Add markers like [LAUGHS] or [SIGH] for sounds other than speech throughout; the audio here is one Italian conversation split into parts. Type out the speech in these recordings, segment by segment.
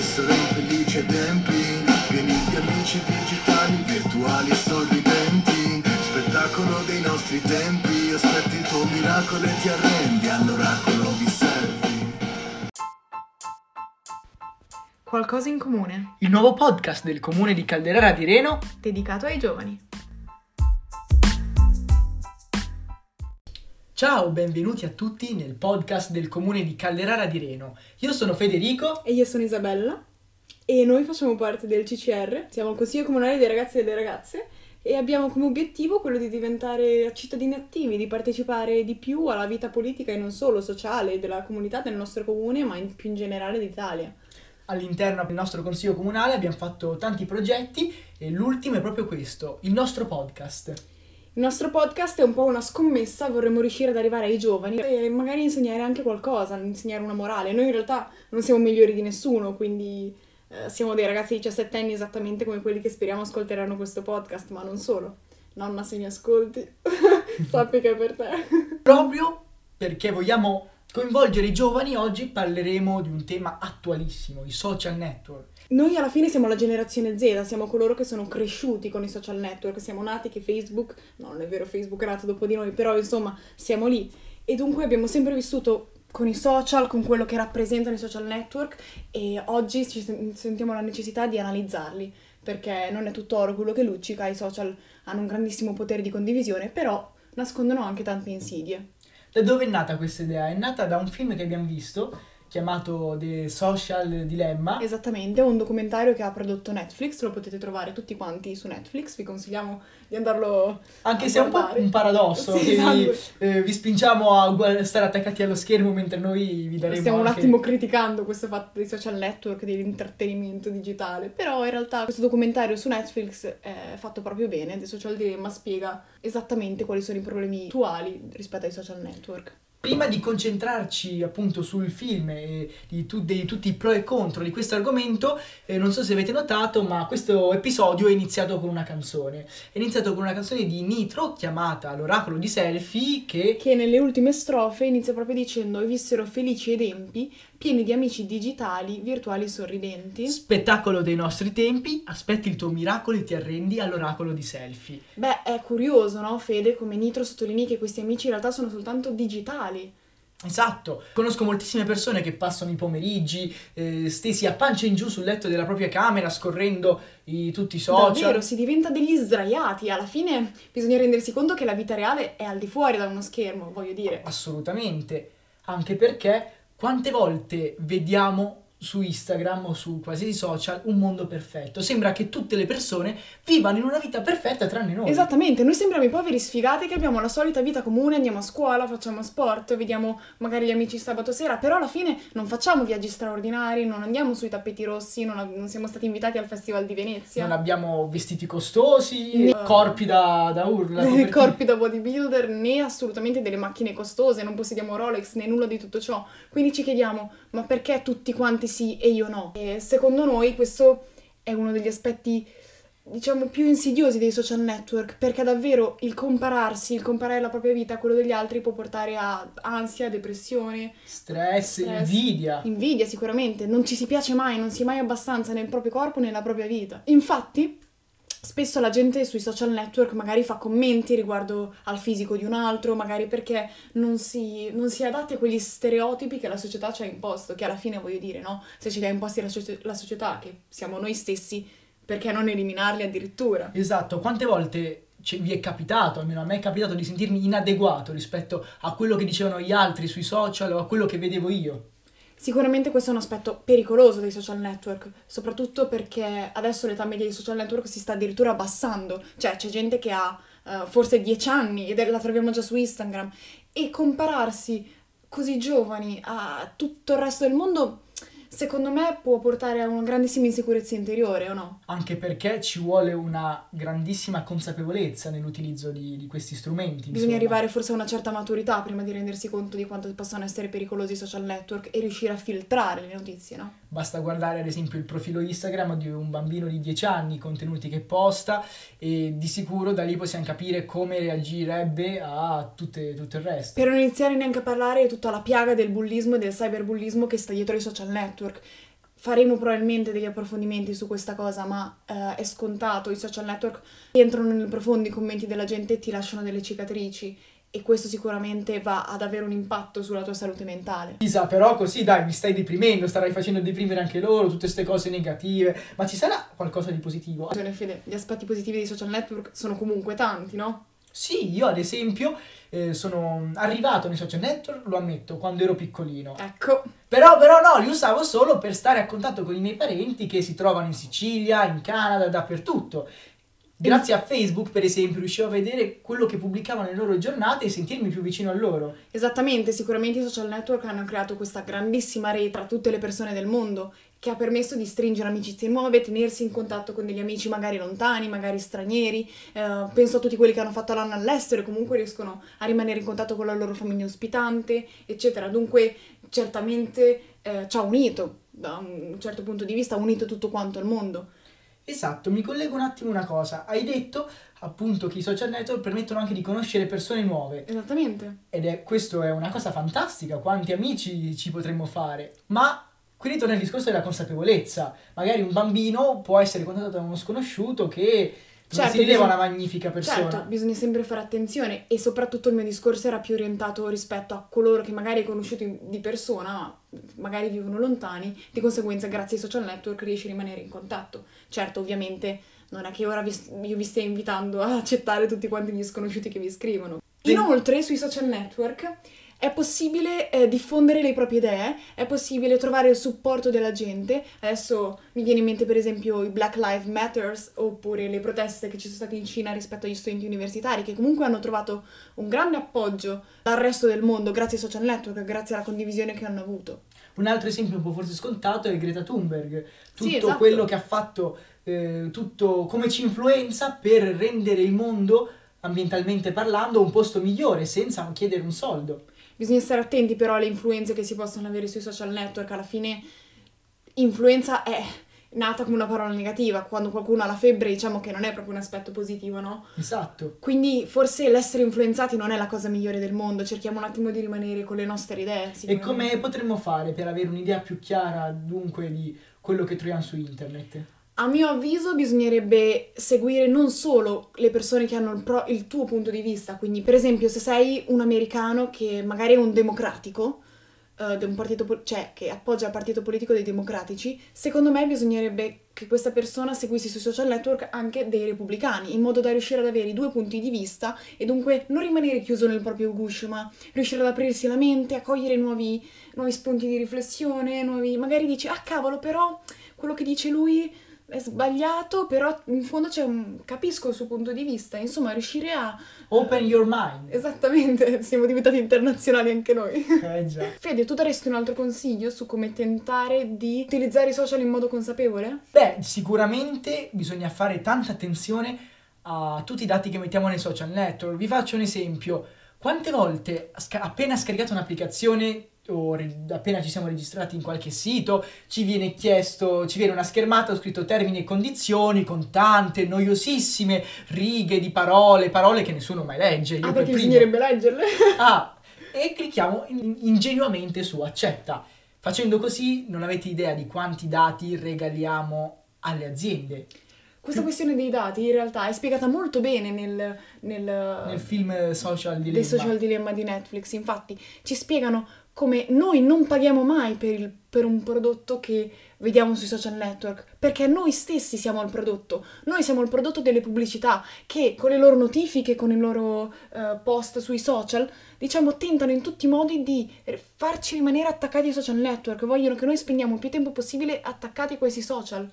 vissero infelici tempi, pieni di amici digitali, virtuali e sorridenti. Spettacolo dei nostri tempi, aspetti il tuo miracolo e ti arrendi all'oracolo vi servi. Qualcosa in comune, Il nuovo podcast del comune di Calderara di Reno dedicato ai giovani. Ciao, benvenuti a tutti nel podcast del comune di Calderara di Reno. Io sono Federico E io sono Isabella e noi facciamo parte del CCR, siamo il Consiglio Comunale dei Ragazzi e delle Ragazze e abbiamo come obiettivo quello di diventare cittadini attivi, di partecipare di più alla vita politica e non solo sociale della comunità del nostro comune, ma in- più in generale d'Italia. all'interno del nostro consiglio comunale, abbiamo fatto tanti progetti e l'ultimo è proprio questo, il nostro podcast. Il nostro podcast è un po' una scommessa, vorremmo riuscire ad arrivare ai giovani e magari insegnare anche qualcosa, insegnare una morale. Noi in realtà non siamo migliori di nessuno, quindi eh, siamo dei ragazzi di 17 anni esattamente come quelli che speriamo ascolteranno questo podcast, ma non solo. Nonna, se mi ascolti, [LAUGHS] sappi che è per te. Proprio perché vogliamo coinvolgere i giovani, oggi parleremo di un tema attualissimo, i social network. Noi alla fine siamo la generazione Z, siamo coloro che sono cresciuti con i social network, siamo nati che Facebook, no non è vero, Facebook è nato dopo di noi, però insomma siamo lì e dunque abbiamo sempre vissuto con i social, con quello che rappresentano i social network e oggi ci sen- sentiamo la necessità di analizzarli perché non è tutto oro quello che luccica, i social hanno un grandissimo potere di condivisione, però nascondono anche tante insidie. Da dove è nata questa idea? È nata da un film che abbiamo visto chiamato The Social Dilemma. Esattamente, è un documentario che ha prodotto Netflix, lo potete trovare tutti quanti su Netflix, vi consigliamo di andarlo Anche se è un po' guardare. un paradosso, [LAUGHS] Sì, che vi, esatto. eh, vi spingiamo a stare attaccati allo schermo mentre noi vi daremo Stiamo un anche- attimo criticando questo fatto dei social network, dell'intrattenimento digitale, però in realtà questo documentario su Netflix è fatto proprio bene, The Social Dilemma spiega esattamente quali sono i problemi attuali rispetto ai social network. Prima di concentrarci appunto sul film e di, tu- di tutti i pro e contro di questo argomento, eh, non so se avete notato, ma questo episodio è iniziato con una canzone. È iniziato con una canzone di Nitro chiamata L'oracolo di Selfie che Che nelle ultime strofe inizia proprio dicendo e vissero felici ed empi, pieni di amici digitali, virtuali sorridenti. spettacolo dei nostri tempi, aspetti il tuo miracolo e ti arrendi all'oracolo di Selfie. Beh, è curioso, no, Fede, come Nitro sottolinei che questi amici in realtà sono soltanto digitali. Esatto, conosco moltissime persone che passano i pomeriggi eh, stesi a pancia in giù sul letto della propria camera scorrendo i- tutti i social. Davvero, si diventa degli sdraiati. Alla fine bisogna rendersi conto che la vita reale è al di fuori da uno schermo, voglio dire. Assolutamente, anche perché quante volte vediamo su Instagram o su qualsiasi social un mondo perfetto? Sembra che tutte le persone vivano in una vita perfetta tranne noi. Esattamente, noi sembriamo i poveri sfigati che abbiamo la solita vita comune, andiamo a scuola, facciamo sport, vediamo magari gli amici sabato sera, però alla fine non facciamo viaggi straordinari, non andiamo sui tappeti rossi, non, non siamo stati invitati al Festival di Venezia. Non abbiamo vestiti costosi, Né- corpi da, da urla. né corpi da bodybuilder né assolutamente delle macchine costose, non possediamo Rolex né nulla di tutto ciò. Quindi ci chiediamo, ma perché tutti quanti sì e io no? E secondo noi questo è uno degli aspetti diciamo più insidiosi dei social network, perché davvero il compararsi, il comparare la propria vita a quello degli altri può portare a ansia, depressione, Stress, Stress. invidia. invidia sicuramente, non ci si piace mai, non si è mai abbastanza nel proprio corpo, nella propria vita. Infatti, spesso la gente sui social network magari fa commenti riguardo al fisico di un altro, magari perché non si, non si adatti a quegli stereotipi che la società ci ha imposto, che alla fine voglio dire, no? Se ce li ha imposti la, soci- la società, che siamo noi stessi, perché non eliminarli addirittura? Esatto, quante volte ci- vi è capitato, almeno a me è capitato di sentirmi inadeguato rispetto a quello che dicevano gli altri sui social o a quello che vedevo io. Sicuramente questo è un aspetto pericoloso dei social network, soprattutto perché adesso l'età media dei social network si sta addirittura abbassando, cioè c'è gente che ha eh, forse 10 anni ed la troviamo già su Instagram. E compararsi così giovani a tutto il resto del mondo, secondo me può portare a una grandissima insicurezza interiore, o no? Anche perché ci vuole una grandissima consapevolezza nell'utilizzo di, di questi strumenti. Bisogna insomma. arrivare forse a una certa maturità prima di rendersi conto di quanto possano essere pericolosi i social network e riuscire a filtrare le notizie, no? Basta guardare ad esempio il profilo Instagram di un bambino di 10 anni, i contenuti che posta e di sicuro da lì possiamo capire come reagirebbe a tutte- tutto il resto. Per non iniziare neanche a parlare di tutta la piaga del bullismo e del cyberbullismo che sta dietro ai social network. faremo probabilmente degli approfondimenti su questa cosa, ma eh, è scontato, i social network entrano nei profondi commenti della gente e ti lasciano delle cicatrici e questo sicuramente va ad avere un impatto sulla tua salute mentale. Lisa, però così dai, mi stai deprimendo, starai facendo deprimere anche loro, tutte queste cose negative, ma ci sarà qualcosa di positivo? Ragione, Fede, gli aspetti positivi dei social network sono comunque tanti, no? Sì, io ad esempio eh, sono arrivato nei social network, lo ammetto, quando ero piccolino. Ecco, Però, però no, li usavo solo per stare a contatto con i miei parenti che si trovano in Sicilia, in Canada, dappertutto. Grazie a Facebook, per esempio, riuscivo a vedere quello che pubblicavano le loro giornate e sentirmi più vicino a loro. esattamente, sicuramente i social network hanno creato questa grandissima rete tra tutte le persone del mondo che ha permesso di stringere amicizie nuove, tenersi in contatto con degli amici magari lontani, magari stranieri. Eh, penso a tutti quelli che hanno fatto l'anno all'estero e comunque riescono a rimanere in contatto con la loro famiglia ospitante, eccetera. Dunque, certamente eh, ci ha unito, da un certo punto di vista, ha unito tutto quanto il mondo. Esatto, mi collego un attimo una cosa. Hai detto appunto che i social network permettono anche di conoscere persone nuove. Esattamente. Ed è, questo è una cosa fantastica, quanti amici ci potremmo fare. Ma qui ritorna il discorso della consapevolezza. Magari un bambino può essere contattato da uno sconosciuto che non Certo, si rileva bisogna- una magnifica persona. Certo, bisogna sempre fare attenzione e soprattutto il mio discorso era più orientato rispetto a coloro che magari hai conosciuto in- di persona, magari vivono lontani, di conseguenza grazie ai social network riesci a rimanere in contatto. Certo, ovviamente non è che ora vi, io vi stia invitando a accettare tutti quanti gli sconosciuti che vi scrivono. Inoltre sui social network è possibile eh, diffondere le proprie idee, è possibile trovare il supporto della gente. Adesso mi viene in mente per esempio i Black Lives Matters oppure le proteste che ci sono state in Cina rispetto agli studenti universitari che comunque hanno trovato un grande appoggio dal resto del mondo grazie ai social network, grazie alla condivisione che hanno avuto. Un altro esempio un po' forse scontato è Greta Thunberg. Tutto Sì, esatto. quello che ha fatto, eh, tutto come ci influenza per rendere il mondo, ambientalmente parlando, un posto migliore senza chiedere un soldo. Bisogna stare attenti però alle influenze che si possono avere sui social network, alla fine influenza è nata come una parola negativa, quando qualcuno ha la febbre diciamo che non è proprio un aspetto positivo, no? Esatto. Quindi forse l'essere influenzati non è la cosa migliore del mondo, cerchiamo un attimo di rimanere con le nostre idee. E come potremmo fare per avere un'idea più chiara dunque di quello che troviamo su internet? A mio avviso bisognerebbe seguire non solo le persone che hanno il, pro- il tuo punto di vista, quindi per esempio se sei un americano che magari è un democratico, eh, di un po- cioè che appoggia il partito politico dei democratici, secondo me bisognerebbe che questa persona seguisse sui social network anche dei repubblicani, in modo da riuscire ad avere i due punti di vista e dunque non rimanere chiuso nel proprio guscio, ma riuscire ad aprirsi la mente, a cogliere nuovi, nuovi spunti di riflessione, nuovi... magari dici, ah cavolo, però quello che dice lui è sbagliato, però in fondo c'è un... capisco il suo punto di vista, insomma riuscire a... Open your mind. Esattamente, [LAUGHS] siamo diventati internazionali anche noi. Eh già. [LAUGHS] Fede, tu daresti un altro consiglio su come tentare di utilizzare i social in modo consapevole? Beh, sicuramente bisogna fare tanta attenzione a tutti i dati che mettiamo nei social network. Vi faccio un esempio. Quante volte, sca- appena scaricato un'applicazione o re- appena ci siamo registrati in qualche sito, ci viene chiesto, ci viene una schermata, ho scritto termini e condizioni con tante noiosissime righe di parole, parole che nessuno mai legge. Io ah, per perché primo. bisognerebbe leggerle? [LAUGHS] Ah, e clicchiamo in- ingenuamente su accetta. Facendo così non avete idea di quanti dati regaliamo alle aziende. Questa questione dei dati in realtà è spiegata molto bene nel, nel, Nel film eh, Social Dilemma. dei social dilemma di Netflix. Infatti, ci spiegano come noi non paghiamo mai per, il- per un prodotto che vediamo sui social network, perché noi stessi siamo il prodotto. Noi siamo il prodotto delle pubblicità che con le loro notifiche, con i loro eh, post sui social, diciamo, tentano in tutti i modi di farci rimanere attaccati ai social network. Vogliono che noi spendiamo il più tempo possibile attaccati a questi social.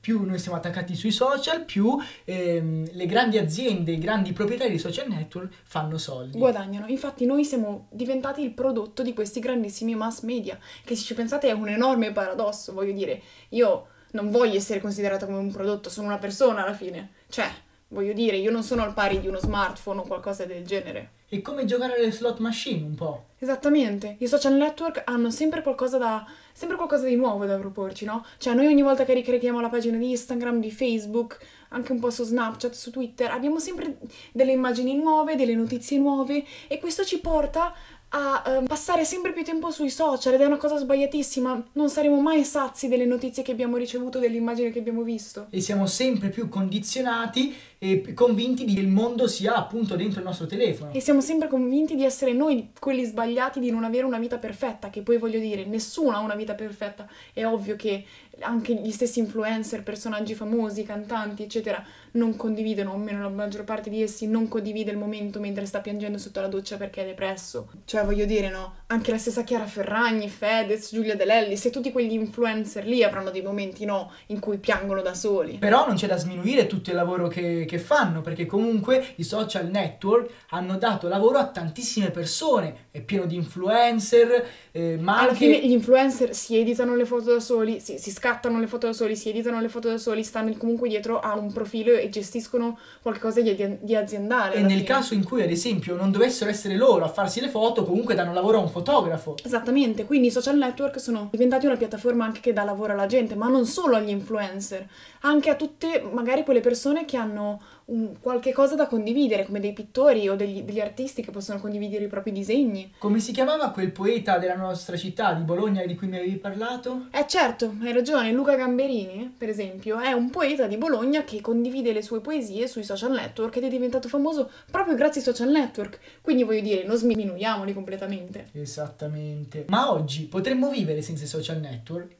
Più noi siamo attaccati sui social, più ehm, le grandi aziende, i grandi proprietari di social network fanno soldi. guadagnano. Infatti noi siamo diventati il prodotto di questi grandissimi mass media, che se ci pensate è un enorme paradosso, voglio dire, io non voglio essere considerata come un prodotto, sono una persona alla fine. Cioè, voglio dire, io non sono al pari di uno smartphone o qualcosa del genere. È come giocare alle slot machine un po'. Esattamente, i social network hanno sempre qualcosa da sempre qualcosa di nuovo da proporci, no? Cioè, noi ogni volta che ricarichiamo la pagina di Instagram, di Facebook, anche un po' su Snapchat, su Twitter, abbiamo sempre delle immagini nuove, delle notizie nuove e questo ci porta a ehm, passare sempre più tempo sui social ed è una cosa sbagliatissima. Non saremo mai sazi delle notizie che abbiamo ricevuto, delle immagini che abbiamo visto. E siamo sempre più condizionati e convinti che il mondo sia appunto dentro il nostro telefono. E siamo sempre convinti di essere noi quelli sbagliati, di non avere una vita perfetta, che poi voglio dire, nessuno ha una vita perfetta. È ovvio che anche gli stessi influencer, personaggi famosi, cantanti, eccetera, non condividono, o almeno la maggior parte di essi non condivide il momento mentre sta piangendo sotto la doccia perché è depresso. Cioè, voglio dire, no? Anche la stessa Chiara Ferragni, Fedez, Giulia De se tutti quegli influencer lì avranno dei momenti, no, in cui piangono da soli. Però non c'è da sminuire tutto il lavoro che, che fanno, perché comunque i social network hanno dato lavoro a tantissime persone, è pieno di influencer, eh, ma Alla anche... fine gli influencer si editano le foto da soli, si, si scattano le foto da soli, si editano le foto da soli, stanno comunque dietro a un profilo e gestiscono qualcosa di, di aziendale. E nel fine. caso in cui, ad esempio, non dovessero essere loro a farsi le foto, comunque danno lavoro a un fotografo. Esattamente, quindi i social network sono diventati una piattaforma anche che dà lavoro alla gente, ma non solo agli influencer, anche a tutte magari quelle persone che hanno un, qualche cosa da condividere, come dei pittori o degli, degli artisti che possono condividere i propri disegni. Come si chiamava quel poeta della nostra città, di Bologna, di cui mi avevi parlato? Eh certo, hai ragione, Luca Gamberini, per esempio, è un poeta di Bologna che condivide le sue poesie sui social network ed è diventato famoso proprio grazie ai social network. Quindi voglio dire, non sminuiamoli completamente. Esattamente. Ma oggi potremmo vivere senza i social network?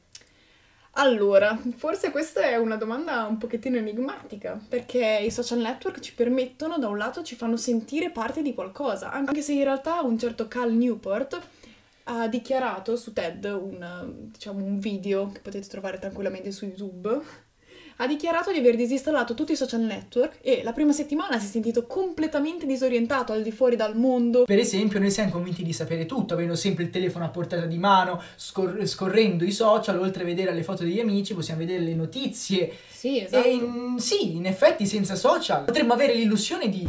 Allora, forse questa è una domanda un pochettino enigmatica, perché i social network ci permettono, da un lato, ci fanno sentire parte di qualcosa, anche se in realtà un certo Cal Newport ha dichiarato su TED un, diciamo, un video che potete trovare tranquillamente su YouTube ha dichiarato di aver disinstallato tutti i social network e la prima settimana si è sentito completamente disorientato al di fuori dal mondo. Per esempio, noi siamo convinti di sapere tutto, avendo sempre il telefono a portata di mano, scor- scorrendo i social, oltre a vedere le foto degli amici, possiamo vedere le notizie. Sì, esatto. E in- sì, in effetti, senza social potremmo avere l'illusione di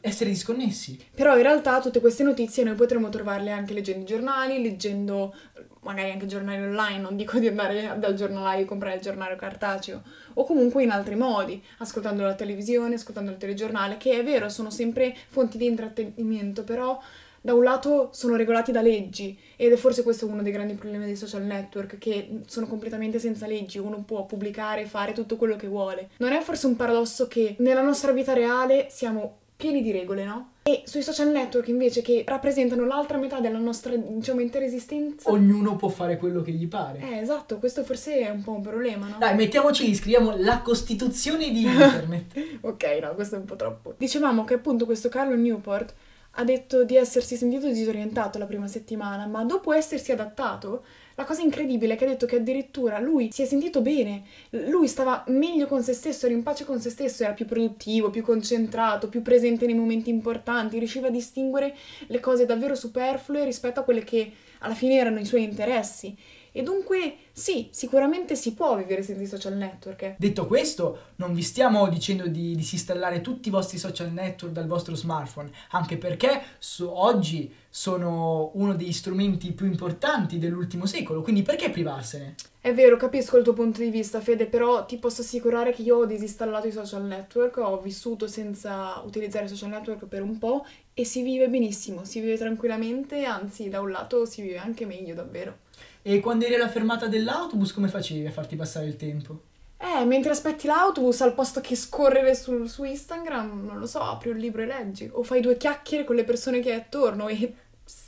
essere disconnessi. Però in realtà tutte queste notizie noi potremmo trovarle anche leggendo i giornali, leggendo magari anche giornali online, non dico di andare dal giornalaio e comprare il giornale cartaceo, o comunque in altri modi, ascoltando la televisione, ascoltando il telegiornale, che è vero, sono sempre fonti di intrattenimento, però da un lato sono regolati da leggi ed è forse questo uno dei grandi problemi dei social network che sono completamente senza leggi, uno può pubblicare fare tutto quello che vuole. Non è forse un paradosso che nella nostra vita reale siamo pieni di regole, no? E sui social network invece che rappresentano l'altra metà della nostra, diciamo, intera esistenza. Ognuno può fare quello che gli pare. Eh, esatto, questo forse è un po' un problema, no? Dai, mettiamoci lì, scriviamo la Costituzione di [LAUGHS] Internet. ok, no, questo è un po' troppo. Dicevamo che appunto questo Carlo Newport ha detto di essersi sentito disorientato la prima settimana, ma dopo essersi adattato la cosa incredibile è che ha detto che addirittura lui si è sentito bene, lui stava meglio con se stesso, era in pace con se stesso, era più produttivo, più concentrato, più presente nei momenti importanti, riusciva a distinguere le cose davvero superflue rispetto a quelle che alla fine erano i suoi interessi. E dunque sì, sicuramente si può vivere senza i social network. Detto questo, non vi stiamo dicendo di disinstallare tutti i vostri social network dal vostro smartphone, anche perché su- oggi sono uno degli strumenti più importanti dell'ultimo secolo, quindi perché privarsene? È vero, capisco il tuo punto di vista, Fede, però ti posso assicurare che io ho disinstallato i social network, ho vissuto senza utilizzare i social network per un po' e si vive benissimo, si vive tranquillamente, anzi da un lato si vive anche meglio, davvero. E quando eri alla fermata dell'autobus, come facevi a farti passare il tempo? Eh, mentre aspetti l'autobus, al posto che scorrere su, su Instagram, non lo so, apri un libro e leggi, o fai due chiacchiere con le persone che hai attorno e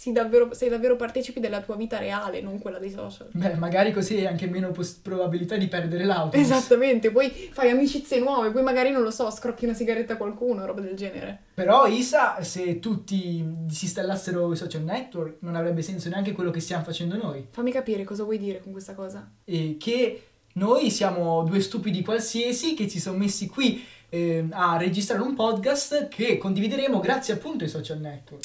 davvero- sei davvero partecipi della tua vita reale, non quella dei social. Beh, magari così hai anche meno pos- probabilità di perdere l'autobus. Esattamente, poi fai amicizie nuove, poi magari non lo so, scrocchi una sigaretta a qualcuno, roba del genere. Però Isa, se tutti disinstallassero i social network, non avrebbe senso neanche quello che stiamo facendo noi. Fammi capire cosa vuoi dire con questa cosa. E che noi siamo due stupidi qualsiasi che ci sono messi qui eh, a registrare un podcast che condivideremo grazie appunto ai social network.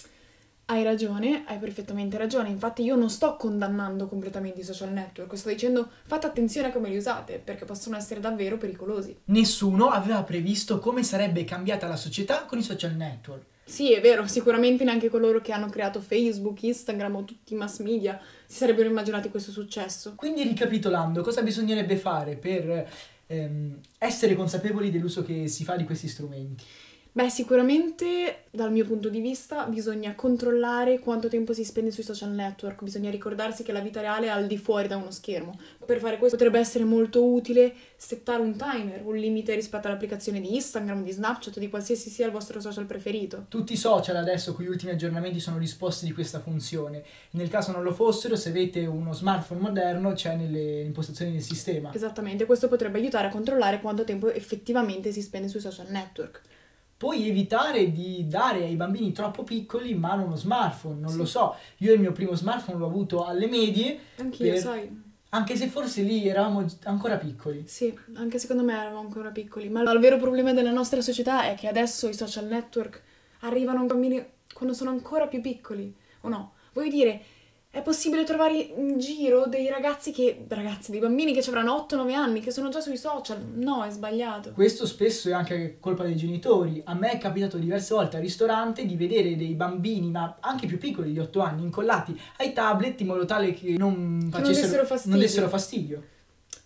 Hai ragione, hai perfettamente ragione. Infatti io non sto condannando completamente i social network, sto dicendo fate attenzione a come li usate, perché possono essere davvero pericolosi. Nessuno aveva previsto come sarebbe cambiata la società con i social network. Sì, è vero, sicuramente neanche coloro che hanno creato Facebook, Instagram o tutti i mass media si sarebbero immaginati questo successo. Quindi ricapitolando, cosa bisognerebbe fare per ehm, essere consapevoli dell'uso che si fa di questi strumenti? Beh, sicuramente dal mio punto di vista bisogna controllare quanto tempo si spende sui social network, bisogna ricordarsi che la vita reale è al di fuori da uno schermo. Per fare questo potrebbe essere molto utile settare un timer, un limite rispetto all'applicazione di Instagram, di Snapchat, di qualsiasi sia il vostro social preferito. Tutti i social adesso con gli ultimi aggiornamenti sono disposti di questa funzione. Nel caso non lo fossero, se avete uno smartphone moderno c'è nelle impostazioni del sistema. Esattamente, questo potrebbe aiutare a controllare quanto tempo effettivamente si spende sui social network. Puoi evitare di dare ai bambini troppo piccoli in mano uno smartphone, non Sì. lo so. Io il mio primo smartphone l'ho avuto alle medie, Anch'io, Per- sai. anche se forse lì eravamo ancora piccoli. Sì, anche secondo me eravamo ancora piccoli, ma il vero problema della nostra società è che adesso i social network arrivano ai bambini quando sono ancora più piccoli, o no? Voglio dire, è possibile trovare in giro dei ragazzi che, ragazzi, dei bambini che ci avranno 8-9 anni, che sono già sui social. No, è sbagliato. Questo spesso è anche colpa dei genitori. A me è capitato diverse volte al ristorante di vedere dei bambini, ma anche più piccoli di 8 anni, incollati ai tablet in modo tale che non, facessero- dessero fastidio. non dessero fastidio.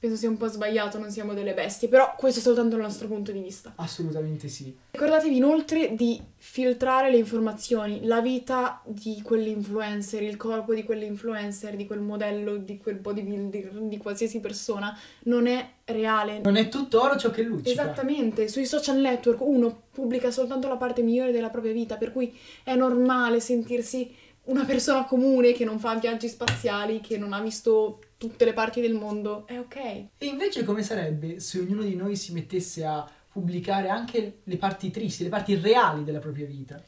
Penso sia un po' sbagliato, non siamo delle bestie, però questo è soltanto il nostro punto di vista. Assolutamente sì. Ricordatevi inoltre di filtrare le informazioni, la vita di quell'influencer, il corpo di quell'influencer, di quel modello, di quel bodybuilder, di qualsiasi persona, non è reale. Non è tutto oro ciò che luccica. Esattamente, sui social network uno pubblica soltanto la parte migliore della propria vita, per cui è normale sentirsi una persona comune che non fa viaggi spaziali, che non ha visto tutte le parti del mondo. È ok. E invece come sarebbe se ognuno di noi si mettesse a pubblicare anche le parti tristi, le parti reali della propria vita?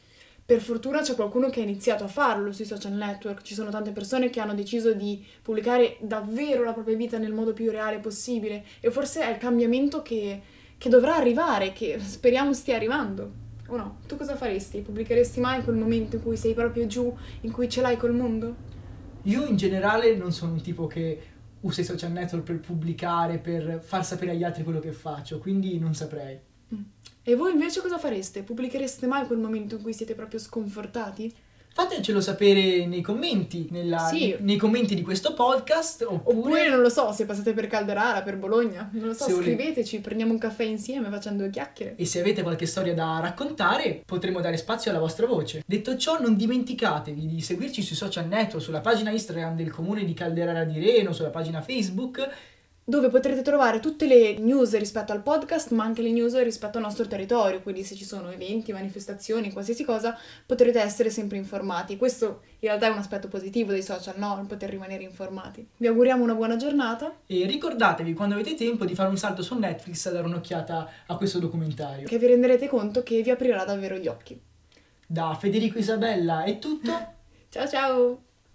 Per fortuna c'è qualcuno che ha iniziato a farlo sui social network, ci sono tante persone che hanno deciso di pubblicare davvero la propria vita nel modo più reale possibile e forse è il cambiamento che, che dovrà arrivare, che speriamo stia arrivando. O no? Tu cosa faresti? Pubblicheresti mai quel momento in cui sei proprio giù, in cui ce l'hai col mondo? Io in generale non sono un tipo che usa i social network per pubblicare, per far sapere agli altri quello che faccio, quindi non saprei. E voi invece cosa fareste? Pubblichereste mai quel momento in cui siete proprio sconfortati? Fatecelo sapere nei commenti, nella- Sì. nei commenti di questo podcast, oppure, Oppure non lo so, se passate per Calderara, per Bologna, non lo so, Se scriveteci, prendiamo un caffè insieme facendo due chiacchiere. E se avete qualche storia da raccontare, potremo dare spazio alla vostra voce. Detto ciò, non dimenticatevi di seguirci sui social network, sulla pagina Instagram del comune di Calderara di Reno, sulla pagina Facebook. Dove potrete trovare tutte le news rispetto al podcast, ma anche le news rispetto al nostro territorio, quindi se ci sono eventi, manifestazioni, qualsiasi cosa, potrete essere sempre informati. Questo in realtà è un aspetto positivo dei social, no? Il poter rimanere informati. Vi auguriamo una buona giornata, E ricordatevi, quando avete tempo, di fare un salto su Netflix a dare un'occhiata a questo documentario. che vi renderete conto che vi aprirà davvero gli occhi. Da Federico Isabella è tutto. [LAUGHS] Ciao ciao!